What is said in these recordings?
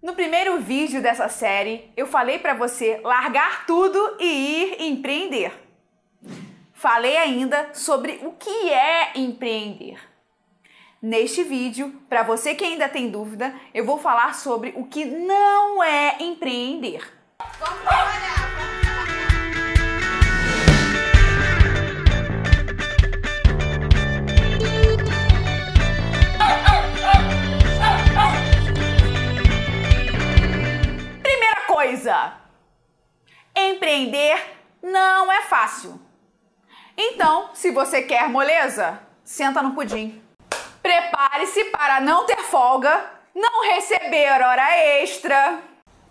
No primeiro vídeo dessa série, eu falei para você largar tudo e ir empreender. Falei ainda sobre o que é empreender. Neste vídeo, para você que ainda tem dúvida, eu vou falar sobre o que não é empreender. Vamos! Coisa: empreender não é fácil. Então, se você quer moleza, senta no pudim. Prepare-se para não ter folga, não receber hora extra.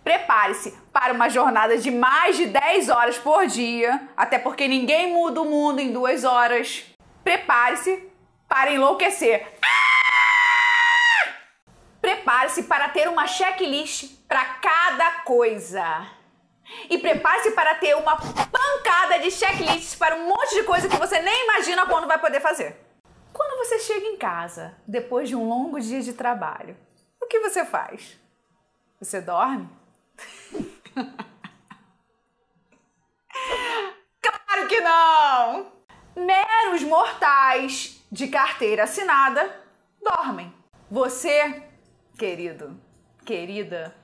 Prepare-se para uma jornada de mais de 10 horas por dia, até porque ninguém muda o mundo em duas horas. Prepare-se para enlouquecer. Prepare-se para ter uma checklist para cada coisa. E prepare-se para ter uma pancada de checklists para um monte de coisa que você nem imagina quando vai poder fazer. Quando você chega em casa, depois de um longo dia de trabalho, o que você faz? Você dorme? claro que não! Meros mortais de carteira assinada dormem. Você querido, querida,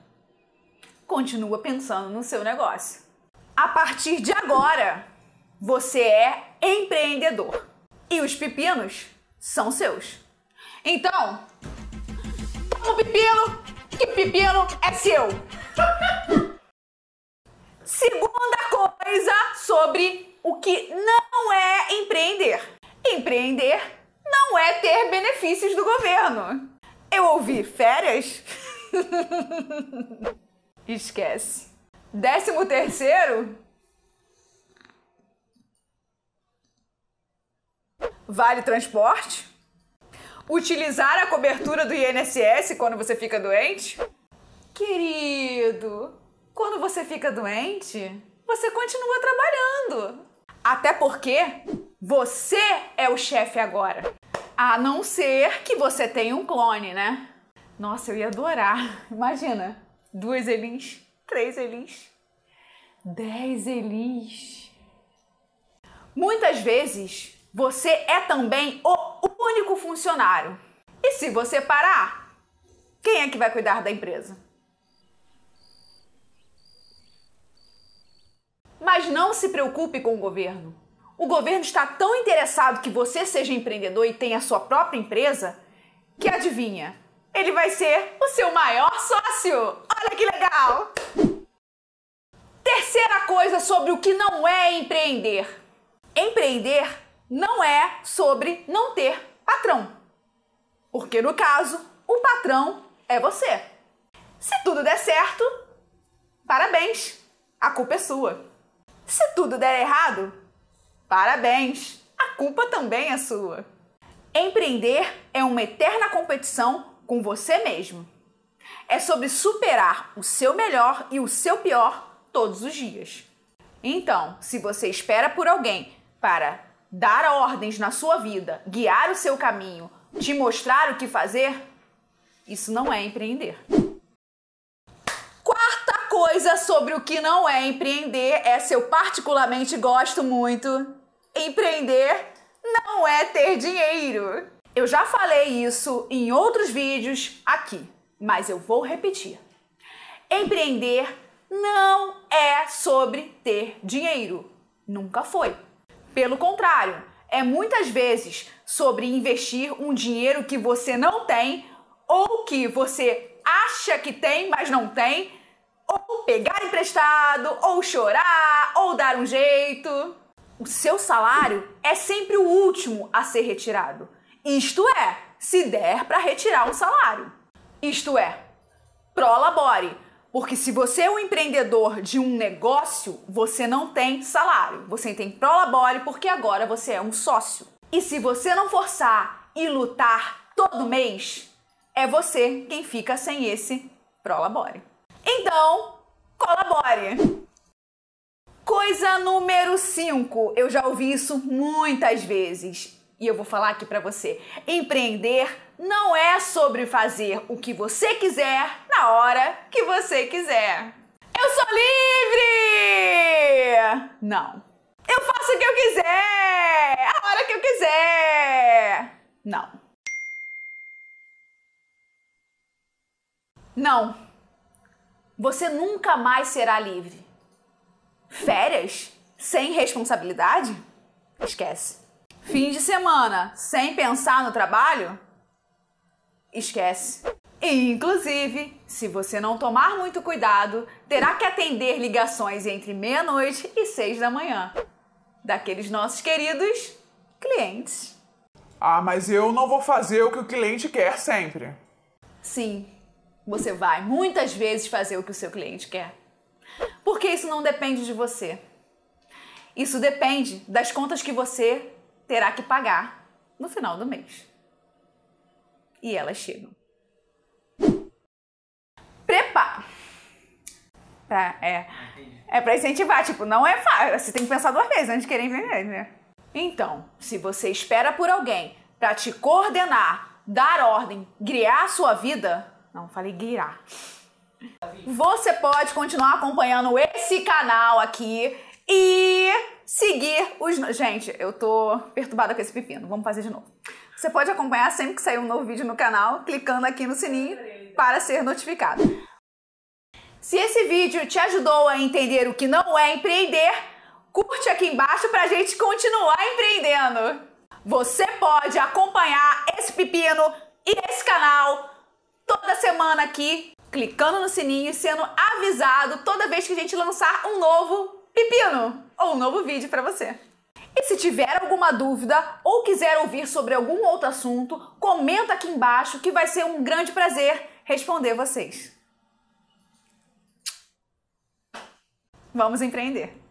continua pensando no seu negócio. A partir de agora, você é empreendedor e os pepinos são seus. Então, toma o pepino, que pepino é seu. Segunda coisa sobre o que não é empreender. Empreender não é ter benefícios do governo. Eu ouvi férias? Esquece. Décimo terceiro? Vale transporte? Utilizar a cobertura do INSS quando você fica doente? Querido, quando você fica doente, você continua trabalhando. Até porque você é o chefe agora. A não ser que você tenha um clone, né? Nossa, eu ia adorar. Imagina, duas Elins, três Elins, dez Elins. Muitas vezes você é também o único funcionário. E se você parar, quem é que vai cuidar da empresa? Mas não se preocupe com o governo. O governo está tão interessado que você seja empreendedor e tenha a sua própria empresa que adivinha, ele vai ser o seu maior sócio. Olha que legal! Terceira coisa sobre o que não é empreender. Empreender não é sobre não ter patrão. Porque no caso, o patrão é você. Se tudo der certo, parabéns, a culpa é sua. Se tudo der errado, Parabéns! A culpa também é sua. Empreender é uma eterna competição com você mesmo. É sobre superar o seu melhor e o seu pior todos os dias. Então, se você espera por alguém para dar ordens na sua vida, guiar o seu caminho, te mostrar o que fazer, isso não é empreender. Quarta coisa sobre o que não é empreender, essa eu particularmente gosto muito, Empreender não é ter dinheiro. Eu já falei isso em outros vídeos aqui, mas eu vou repetir. Empreender não é sobre ter dinheiro. Nunca foi. Pelo contrário, é muitas vezes sobre investir um dinheiro que você não tem ou que você acha que tem, mas não tem, ou pegar emprestado, ou chorar, ou dar um jeito o seu salário é sempre o último a ser retirado. Isto é, se der para retirar um salário. Isto é, prolabore, porque se você é um empreendedor de um negócio, você não tem salário. Você tem prolabore porque agora você é um sócio. E se você não forçar e lutar todo mês, é você quem fica sem esse prolabore. Então, colabore! Coisa número 5. Eu já ouvi isso muitas vezes. E eu vou falar aqui para você: empreender não é sobre fazer o que você quiser na hora que você quiser. Eu sou livre! Não. Eu faço o que eu quiser, a hora que eu quiser. Não. Não. Você nunca mais será livre. Férias sem responsabilidade? Esquece. Fim de semana sem pensar no trabalho? Esquece. Inclusive, se você não tomar muito cuidado, terá que atender ligações entre meia-noite e seis da manhã. Daqueles nossos queridos clientes. Ah, mas eu não vou fazer o que o cliente quer sempre. Sim, você vai muitas vezes fazer o que o seu cliente quer. Porque isso não depende de você. Isso depende das contas que você terá que pagar no final do mês. E elas chegam. Prepara. Pra, é, é pra incentivar, tipo, não é fácil. Você tem que pensar duas vezes antes de querer vender, né? Então, se você espera por alguém para te coordenar, dar ordem, guiar a sua vida, não falei guiar. Você pode continuar acompanhando esse canal aqui e seguir os. Gente, eu tô perturbada com esse pepino. Vamos fazer de novo. Você pode acompanhar sempre que sair um novo vídeo no canal, clicando aqui no sininho para ser notificado. Se esse vídeo te ajudou a entender o que não é empreender, curte aqui embaixo para a gente continuar empreendendo. Você pode acompanhar esse pepino e esse canal toda semana aqui, clicando no sininho e sendo avisado toda vez que a gente lançar um novo pepino ou um novo vídeo para você. E se tiver alguma dúvida ou quiser ouvir sobre algum outro assunto, comenta aqui embaixo que vai ser um grande prazer responder vocês. Vamos empreender.